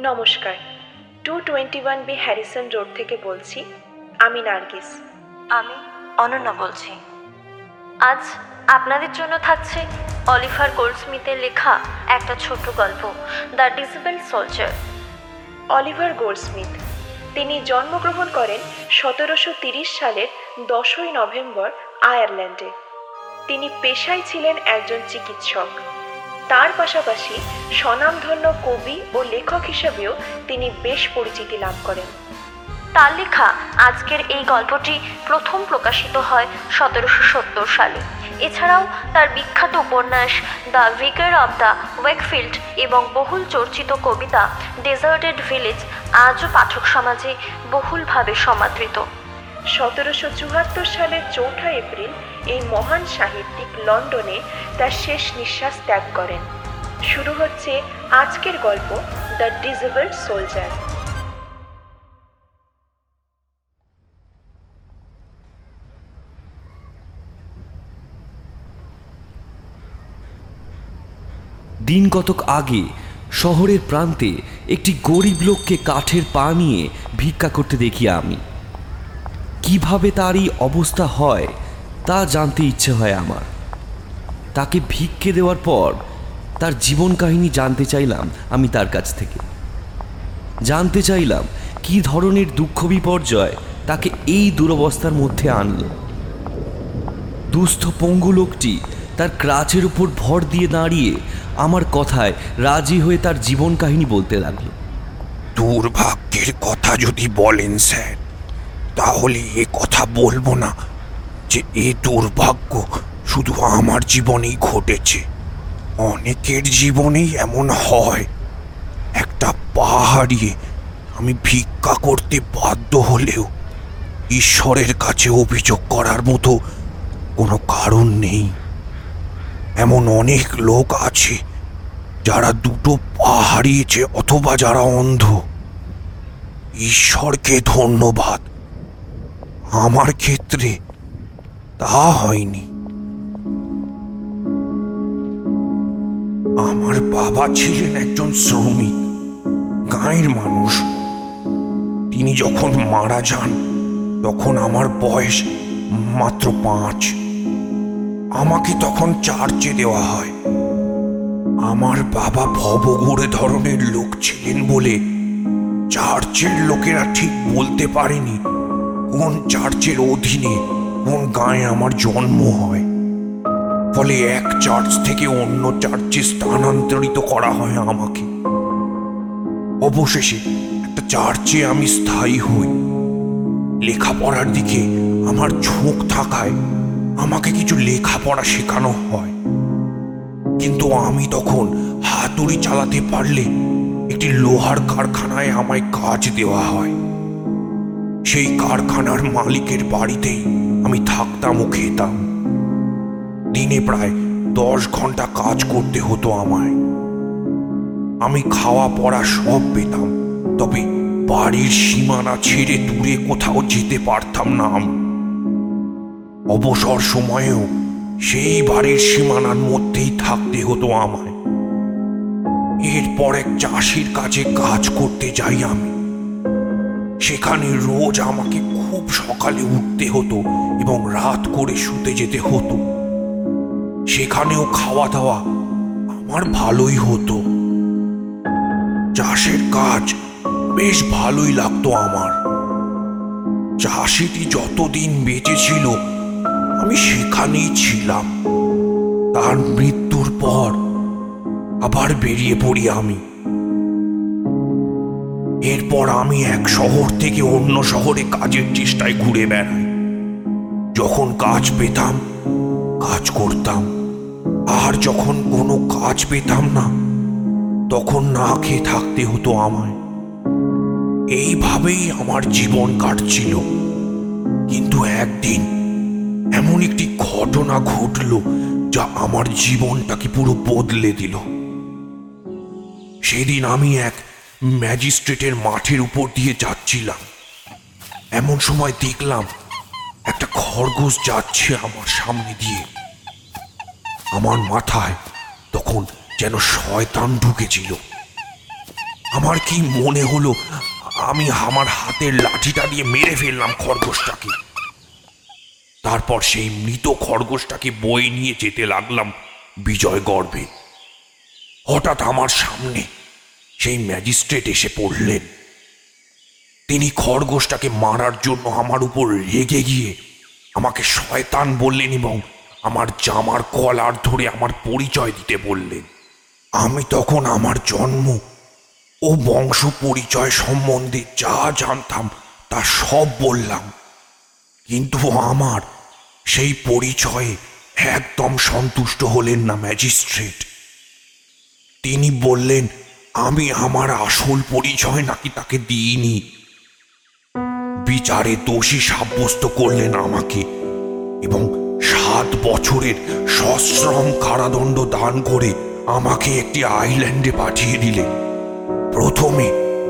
নমস্কার। Two twenty one B Harrison road থেকে বলছি আমি নার্গিস। আমি অনন্যা বলছি। আজ আপনাদের জন্য থাকছে অলিভার গোল্ডস্মিথের লেখা একটা ছোট গল্প the disabled soldier. Oliver Goldsmith তিনি জন্মগ্রহণ করেন সতেরোশো তিরিশ সালের দশই নভেম্বর আয়ারল্যান্ডে। তিনি পেশায় ছিলেন একজন চিকিৎসক। তার পাশাপাশি স্বনামধন্য কবি ও লেখক হিসেবেও তিনি বেশ পরিচিতি লাভ করেন। তার লেখা আজকের এই গল্পটি প্রথম প্রকাশিত হয় সতেরোশো সত্তর সালে। এছাড়াও তার বিখ্যাত উপন্যাস the vicar of the Wakefield এবং বহুল চর্চিত কবিতা ডেজার্টেড ভিলেজ আজও পাঠক সমাজে বহুলভাবে সমাদৃত। সতেরোশো চুয়াত্তর সালের চৌঠা এপ্রিল এই মহান সাহিত্যিক লন্ডনে তার শেষ নিঃশ্বাস ত্যাগ করেন। শুরু হচ্ছে আজকের গল্প, দ্য ডিজেবল সোলজার। দিন কতক আগে শহরের প্রান্তে একটি গরিব লোককে কাঠের পা নিয়ে ভিক্ষা করতে দেখি আমি। কীভাবে তার এই অবস্থা হয় তা জানতে ইচ্ছে হয় আমার। তাকে ভিক্ষে দেওয়ার পর তার জীবন কাহিনী জানতে চাইলাম আমি তার কাছ থেকে। জানতে চাইলাম কি ধরনের দুঃখ বিপর্যয় তাকে এই দুরবস্থার মধ্যে আনলো। দুস্থ পঙ্গু লোকটি তার ক্রাচের উপর ভর দিয়ে দাঁড়িয়ে আমার কথায় রাজি হয়ে তার জীবন কাহিনী বলতে লাগল। দুর্ভাগ্যের কথা যদি বলেন, স্যার, তাহলে এ কথা বলব না। যে এ দুর্ভাগ্য শুধু আমার জীবনেই ঘটেছে। অনেকের জীবনেই এমন হয়। একটা পা হারিয়ে আমি ভিক্ষা করতে বাধ্য হলেও ঈশ্বরের কাছে অভিযোগ করার মতো কোনো কারণ নেই। এমন অনেক লোক আছে যারা দুটো পা হারিয়েছে অথবা যারা অন্ধ। ঈশ্বরকে ধন্যবাদ। আমার ক্ষেত্রে তা হয়নি। আমার বাবা ছিলেন একজন শ্রমিক, গাঁয়ের মানুষ। তিনি যখন মারা যান, তখন আমার বয়স মাত্র পাঁচ। আমাকে তখন চার্চে দেওয়া হয়। আমার বাবা ভবঘুরে ধরনের লোক ছিলেন বলে চার্চের লোকেরা ঠিক বলতে পারেনি কোন চার্চের অধীনে কোন গায়ে আমার জন্ম হয়, ফলে এক চার্চ থেকে অন্য চার্চে স্থানান্তরিত করা হয় আমাকে। অবশেষে একটা চার্চে আমি স্থায়ী হই। লেখাপড়ার দিকে আমার ঝোঁক থাকায় আমাকে কিছু লেখাপড়া শেখানো হয়। কিন্তু আমি তখন হাতুড়ি চালাতে পারলে একটি লোহার কারখানায় আমায় কাজ দেওয়া হয়। সেই কারখানার মালিকের বাড়িতেই আমি থাকতাম ও খেতাম। দিনে প্রায় দশ ঘণ্টা কাজ করতে হতো আমায়। আমি খাওয়া পড়া সব পেতাম, তবে বাড়ির সীমানা ছেড়ে দূরে কোথাও যেতে পারতাম না আমি। অবসর সময়েও সেই বাড়ির সীমানার মধ্যেই থাকতে হতো আমায়। এরপর এক চাষির কাছে কাজ করতে যাই আমি। সেখানে রোজ আমাকে খুব সকালে উঠতে হতো এবং রাত করে শুতে যেতে হতো। সেখানেও খাওয়া দাওয়া আমার ভালোই হতো। চাষের কাজ বেশ ভালোই লাগতো আমার। চাষিটি যতদিন বেঁচে ছিল, আমি সেখানেই ছিলাম। তার মৃত্যুর পর আবার বেরিয়ে পড়ি আমি। এরপর আমি এক শহর থেকে অন্য শহরে কাজের চেষ্টায় ঘুরে বেড়াই। যখন কাজ পেতাম, কাজ করতাম, আর যখন কোনো কাজ পেতাম না, তখন না খেয়ে থাকতে হতো আমায়। এইভাবেই আমার জীবন কাটছিল। কিন্তু একদিন এমন একটি ঘটনা ঘটল যা আমার জীবনটাকে পুরো বদলে দিল। সেদিন আমি এক ম্যাজিস্ট্রেটের মাঠের উপর দিয়ে যাচ্ছিলাম। এমন সময় দেখলাম একটা খরগোশ যাচ্ছে আমার সামনে দিয়ে। আমার মাথায় তখন যেন শয়তান ঢুকেছিল। আমার কি মনে হলো, আমি আমার হাতের লাঠিটা দিয়ে মেরে ফেললাম খরগোশটাকে। তারপর সেই মৃত খরগোশটাকে বয়ে নিয়ে যেতে লাগলাম বিজয় গর্বে হঠাৎ আমার সামনে সেই ম্যাজিস্ট্রেট এসে পড়লেন। তিনি খরগোশটাকে মারার জন্য আমার উপর রেগে গিয়ে আমাকে শয়তান বললেন এবং আমার জামার কলার ধরে আমার পরিচয় দিতে বললেন। আমি তখন আমার জন্ম ও বংশ পরিচয় সম্বন্ধে যা জানতাম তা সব বললাম। কিন্তু আমার সেই পরিচয়ে একদম সন্তুষ্ট হলেন না ম্যাজিস্ট্রেট। তিনি বললেন আমি আমার আসল পরিচয় নাকি তাকে দিইনি? বিচারে দোষী সাব্যস্ত করলেন আমাকে এবং সাত বছরের সশ্রম কারাদণ্ড দান করে আমাকে একটি আইল্যান্ডে পাঠিয়ে দিলেন প্রথমে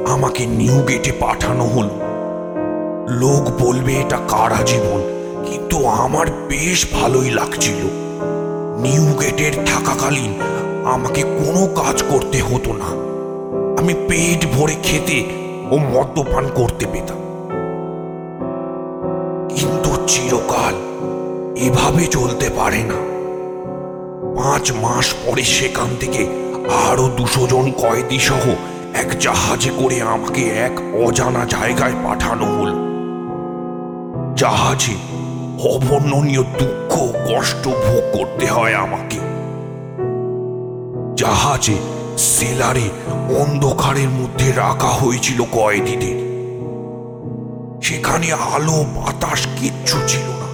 আমাকে নিউ গেটে পাঠানো হলো। লোক বলবে এটা কারা জীবন, কিন্তু আমার বেশ ভালোই লাগছিল। নিউ গেটের থাকাকালীন আমাকে কোনো কাজ করতে হতো না। আমি পেট ভরে খেতে ও মদ্যপান করতে পেতাম। কিন্তু চিরকাল এভাবে চলতে পারে না। পাঁচ মাস পরে সেখান থেকে আরও দুশো জন কয়েদি সহ এক জাহাজে করে আমাকে এক অজানা জায়গায় পাঠানো হল। জাহাজে অবর্ণনীয় দুঃখ কষ্ট ভোগ করতে হয় আমাকে। জাহাজে সেলারে অন্ধকারের মধ্যে রাখা হয়েছিল কয়েদিদের। সেখানে আলো, বাতাস কিচ্ছু ছিল না।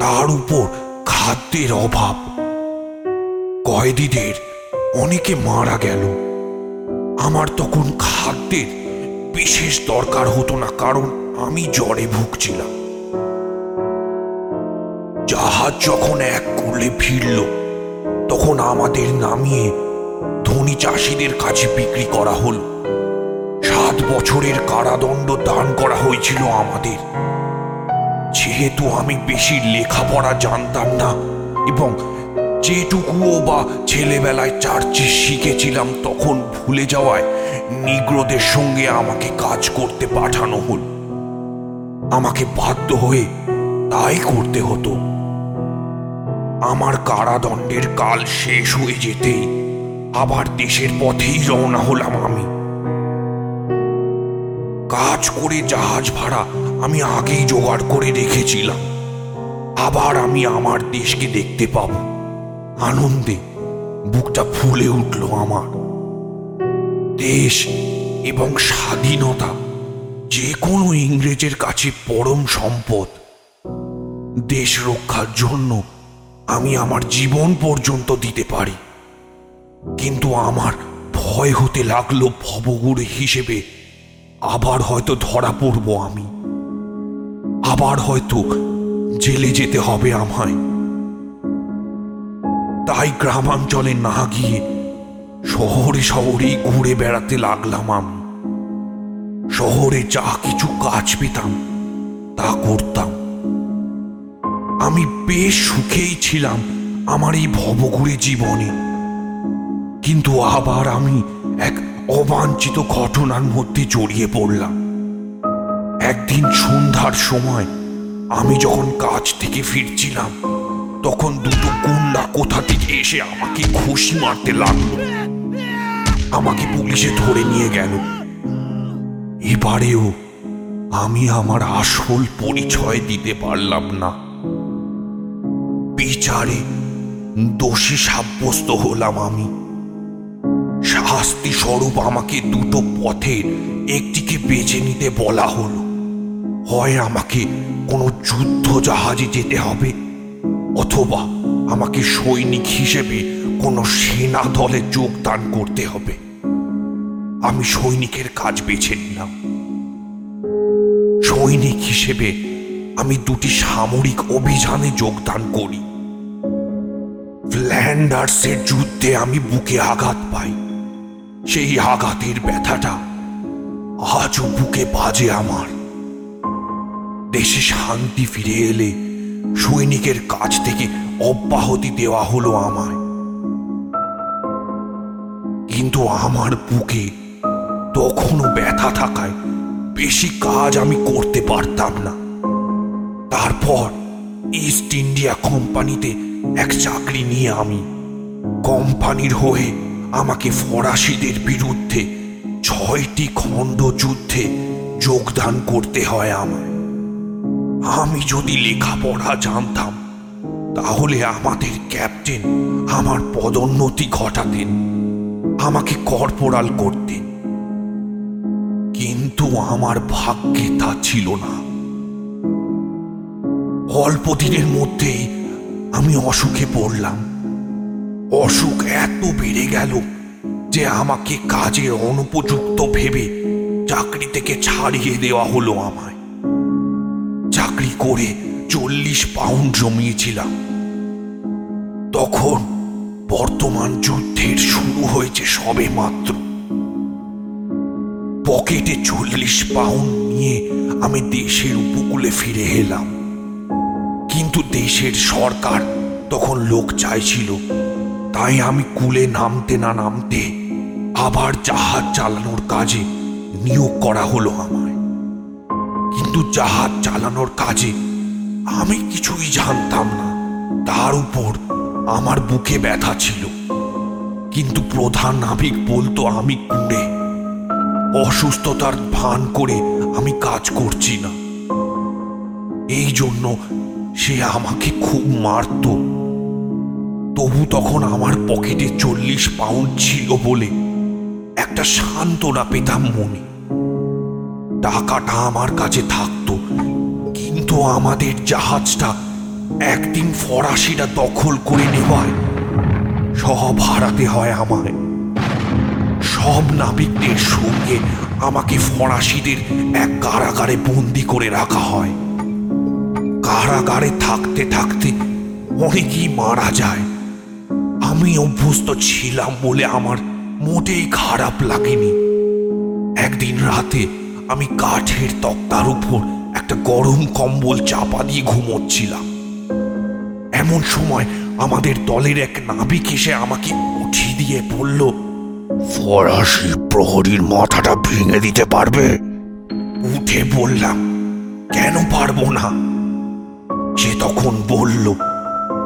তার উপর খাদ্যের অভাব। কয়েদিদের অনেকে মারা গেল। আমার তখন খাদ্যের বিশেষ দরকার হতো না, কারণ আমি জ্বরে ভুগছিলাম। জাহাজ যখন এক কুলে ফিরল তখন আমাদের নামিয়ে ধনী চাষিদের কাছে বিক্রি করা হল। সাত বছরের কারাদণ্ড দান করা হয়েছিল আমাদের। যেহেতু আমি বেশি লেখাপড়া জানতাম না এবং যেটুকুও বা ছেলেবেলায় চার্চে শিখেছিলাম, তখন ভুলে যাওয়ায় নিগ্রোদের সঙ্গে আমাকে কাজ করতে পাঠানো হল। আমাকে বাধ্য হয়ে তাই করতে হতো। আমার কারাদণ্ডের কাল শেষ হয়ে যেতেই আবার দেশের পথেই রওনা হলাম আমি। কাজ করে জাহাজ ভাড়া আমি আগেই জোগাড় করে রেখেছিলাম। আবার আমি আমার দেশকে দেখতে পাবো। আনন্দে বুকটা ফুলে উঠল আমার। দেশ এবং স্বাধীনতা যে কোনো ইংরেজের কাছে পরম সম্পদ। দেশ রক্ষার জন্য আমি আমার জীবন পর্যন্ত দিতে পারি। কিন্তু আমার ভয় হতে লাগল ভবগুড়ে হিসেবে। আবার হয়তো ধরা পড়ব আমি। আবার হয়তো জেলে যেতে হবে আমায়। তাই গ্রামাঞ্চলে না গিয়ে শহরে শহরেই ঘুরে বেড়াতে লাগলাম আমি। শহরে যা কিছু কাজ পেতাম, তা করতাম। আমি বেশ সুখেই ছিলাম আমার এই ভবঘুরে জীবনে। কিন্তু আবার আমি এক অবাঞ্ছিত ঘটনার মধ্যে জড়িয়ে পড়লাম। একদিন সন্ধ্যার সময় আমি যখন কাজ থেকে ফিরছিলাম, তখন দুটো গুন্ডা কোথা থেকে এসে আমাকে খুশি মারতে লাগল। আমাকে পুলিশে ধরে নিয়ে গেল। এবারেও আমি আমার আসল পরিচয় দিতে পারলাম না। বিচারে দোষী সাব্যস্ত হলাম আমি। শাস্তি স্বরূপ আমাকে দুটো পথের একটিকে বেছে নিতে বলা হলো। হয় আমাকে কোনো যুদ্ধ জাহাজে যেতে হবে, অথবা আমাকে সৈনিক হিসেবে কোনো সেনা দলে যোগদান করতে হবে। আমি সৈনিকের কাজ বেছে নিলাম। সৈনিক হিসেবে আমি দুটি সামরিক অভিযানে যোগদান করি। ফ্ল্যান্ডার্সের যুদ্ধে আমি বুকে আঘাত পাই। সেই আঘাতের ব্যথাটা আজও বুকে বাজে আমার। দেশে শান্তি ফিরে এলে সৈনিকের কাছ থেকে অব্যাহতি দেওয়া হলো আমায়। কিন্তু আমার বুকে তখনও ব্যথা থাকায় বেশি কাজ আমি করতে পারতাম না। তারপর ইস্ট ইন্ডিয়া কোম্পানিতে এক চাকরি নিয়ে আমি কোম্পানির হয়ে আমাকে ফরাসিদের বিরুদ্ধে ছয়টি খণ্ড যুদ্ধে যোগদান করতে হয় আমায়। আমি যদি লেখাপড়া জানতাম, তাহলে আমাদের ক্যাপ্টেন আমার পদোন্নতি ঘটাতেন, আমাকে কর্পোরাল করতেন। কিন্তু আমার ভাগ্যে তা ছিল না। অল্প দিনের মধ্যেই আমি অসুখে পড়লাম। অসুখ এত বেড়ে গেল যে আমাকে কাজের অনুপযুক্ত ভেবে চাকরি থেকে ছাড়িয়ে দেওয়া হলো আমায়। চাকরি করে চল্লিশ পাউন্ড জমিয়েছিলাম। তখন বর্তমান যুদ্ধের শুরু হয়েছে সবে মাত্র। পকেটে চল্লিশ পাউন্ড নিয়ে আমি দেশের উপকূলে ফিরে এলাম। কিন্তু দেশের সরকার তখন লোক চাইছিল, তাই আমি কুলে নামতে না নামতে আবার জাহাজ চালানোর কাজে নিয়োগ করা হলো আমায়। কিন্তু জাহাজ চালানোর কাজে আমি কিছুই জানতাম না, তার উপর আমার বুকে ব্যথা ছিল। কিন্তু প্রধান নাবিক বলতো, আমি কুঁড়ে অসুস্থতার ভান করে আমি কাজ করছি না। এই জন্য সে আমাকে খুব মারত। তবু তখন আমার পকেটে চল্লিশ পাউন্ড ছিল বলে একটা সান্ত্বনা পেতাম মনে। টাকাটা আমার কাছে থাকতো, কিন্তু আমাদের জাহাজটা একদিন ফরাসিরা দখল করে নেওয়ায় সব হারাতে হয় আমায়। সব নাবিকদের সঙ্গে আমাকে ফরাসিদের এক কারাগারে বন্দি করে রাখা হয়। কারাগারে থাকতে থাকতে অনেকেই মারা যায়। আমি অভ্যস্ত ছিলাম বলে আমার মোটেই খারাপ লাগেনি। একদিন রাতে আমি কাঠের তক্তার উপর একটা গরম কম্বল চাপা দিয়ে ঘুমোচ্ছিলাম। এমন সময় আমাদের দলের এক নাবিক এসে আমাকে উঠিয়ে দিয়ে বলল, ফরাসি প্রহরীর মাথাটা ভেঙে দিতে পারবে? উঠে বললাম, কেন পারব না? সে তখন বলল,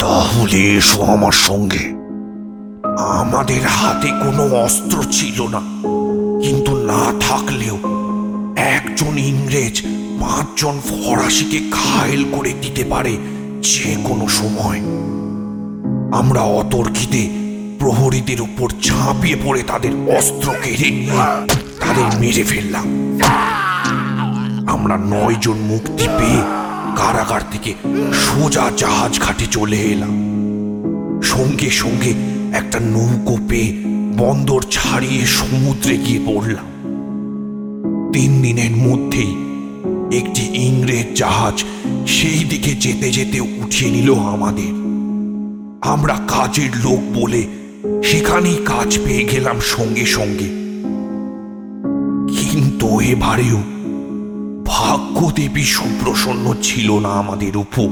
তাহলে এসো আমার সঙ্গে। আমাদের হাতে কোনো অস্ত্র ছিল না, কিন্তু না থাকলেও একজন ইংরেজ পাঁচজন ফরাসিকে ঘায়েল করে দিতে পারে যে কোনো সময়। আমরা অতর্কিতে প্রহরীদের উপর ঝাঁপিয়ে পড়ে তাদের অস্ত্র কেড়ে নিয়ে তাদের মেরে ফেললাম। আমরা নয়জন মুক্তি পেয়ে কারাগার থেকে সোজা জাহাজ ঘাটে চলে এলাম। সঙ্গে সঙ্গে একটা নৌকো পেয়ে বন্দর ছাড়িয়ে সমুদ্রে গিয়ে পড়লাম। তিন দিনের মধ্যেই একটি ইংরেজ জাহাজ সেই দিকে যেতে যেতে উঠিয়ে নিল আমাদের। আমরা কাজের লোক বলে সেখানেই কাজ পেয়ে গেলাম সঙ্গে সঙ্গে। কিন্তু এবারেও ভাগ্যদেবী সুপ্রসন্ন ছিল না আমাদের উপর।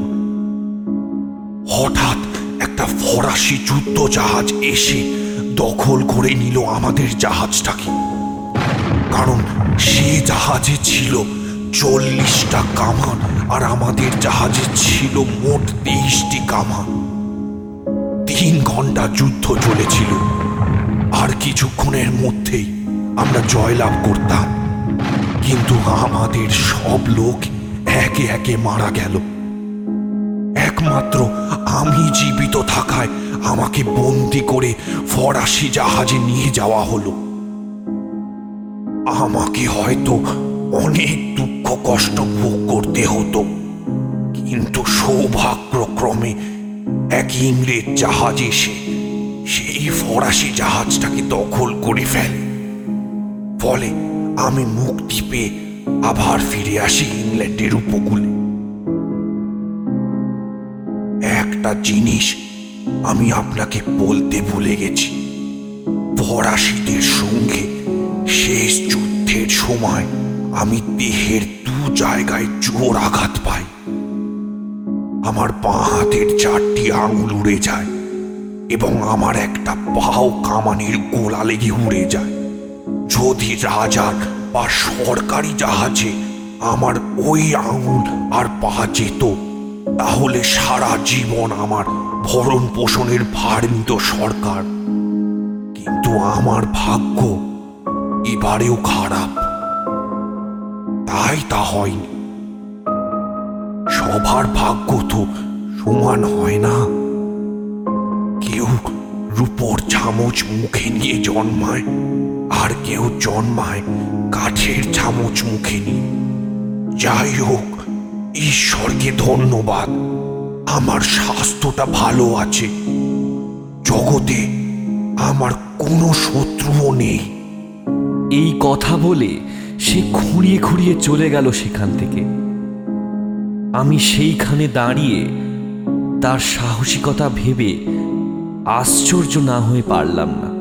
হঠাৎ একটা ফরাসি যুদ্ধ জাহাজ এসে দখল করে নিল আমাদের জাহাজটাকে। কারণ সে জাহাজে ছিল চল্লিশটা কামান আর আমাদের জাহাজে ছিল মোট তেইশটি কামান। তিন ঘণ্টা যুদ্ধ চলেছিল। আর কিছুক্ষণের মধ্যেই আমরা জয়লাভ করতাম। কিন্তু আমাদের সব লোক একে একে মারা গেল। একমাত্র আমি জীবিত থাকায় আমাকে বন্দি করে ফরাসি জাহাজে নিয়ে যাওয়া হলো। আমাকে হয়তো অনেক দুঃখ কষ্ট ভোগ করতে হতো, কিন্তু সৌভাগ্যক্রমে এক ইংরেজ জাহাজ এসে সেই ফরাসি জাহাজটাকে দখল করে ফেলে। ফলে আমি মুক্তি পেয়ে আবার ফিরে আসি ইংল্যান্ডের উপকূলে। একটা জিনিস আমি আপনাকে বলতে ভুলে গেছি। ফরাসিদের সঙ্গে শেষ যুদ্ধের সময় আমি দেহের দু জায়গায় জোর আঘাত পাই। আমার বাঁ হাতের চারটি আঙুল উড়ে যায় এবং আমার একটা পাও কামানির গোলা লেগে উড়ে যায়। যদি রাজার বা সরকারি জাহাজে আমার ওই আঙুল আর পা যেত, তাহলে সারা জীবন আমার ভরণ পোষণের ভার নিত সরকার। কিন্তু আমার ভাগ্য এবারেও খারাপ। তাই তা হয়নি। সবার ভাগ্য তো সমান হয় না। কেউ রূপোর চামচ মুখে নিয়ে জন্মায়। আর কেউ জন্মায় কাঠের চামচ মুখে নিয়ে। যাই হোক, ঈশ্বরকে ধন্যবাদ। আমার স্বাস্থ্যটা ভালো আছে। জগতে আমার কোনো শত্রুও নেই। এই কথা বলে সে খুঁড়িয়ে খুঁড়িয়ে চলে গেল সেখান থেকে। আমি সেইখানে দাঁড়িয়ে তার সাহসিকতা ভেবে আশ্চর্য না হয়ে পারলাম না।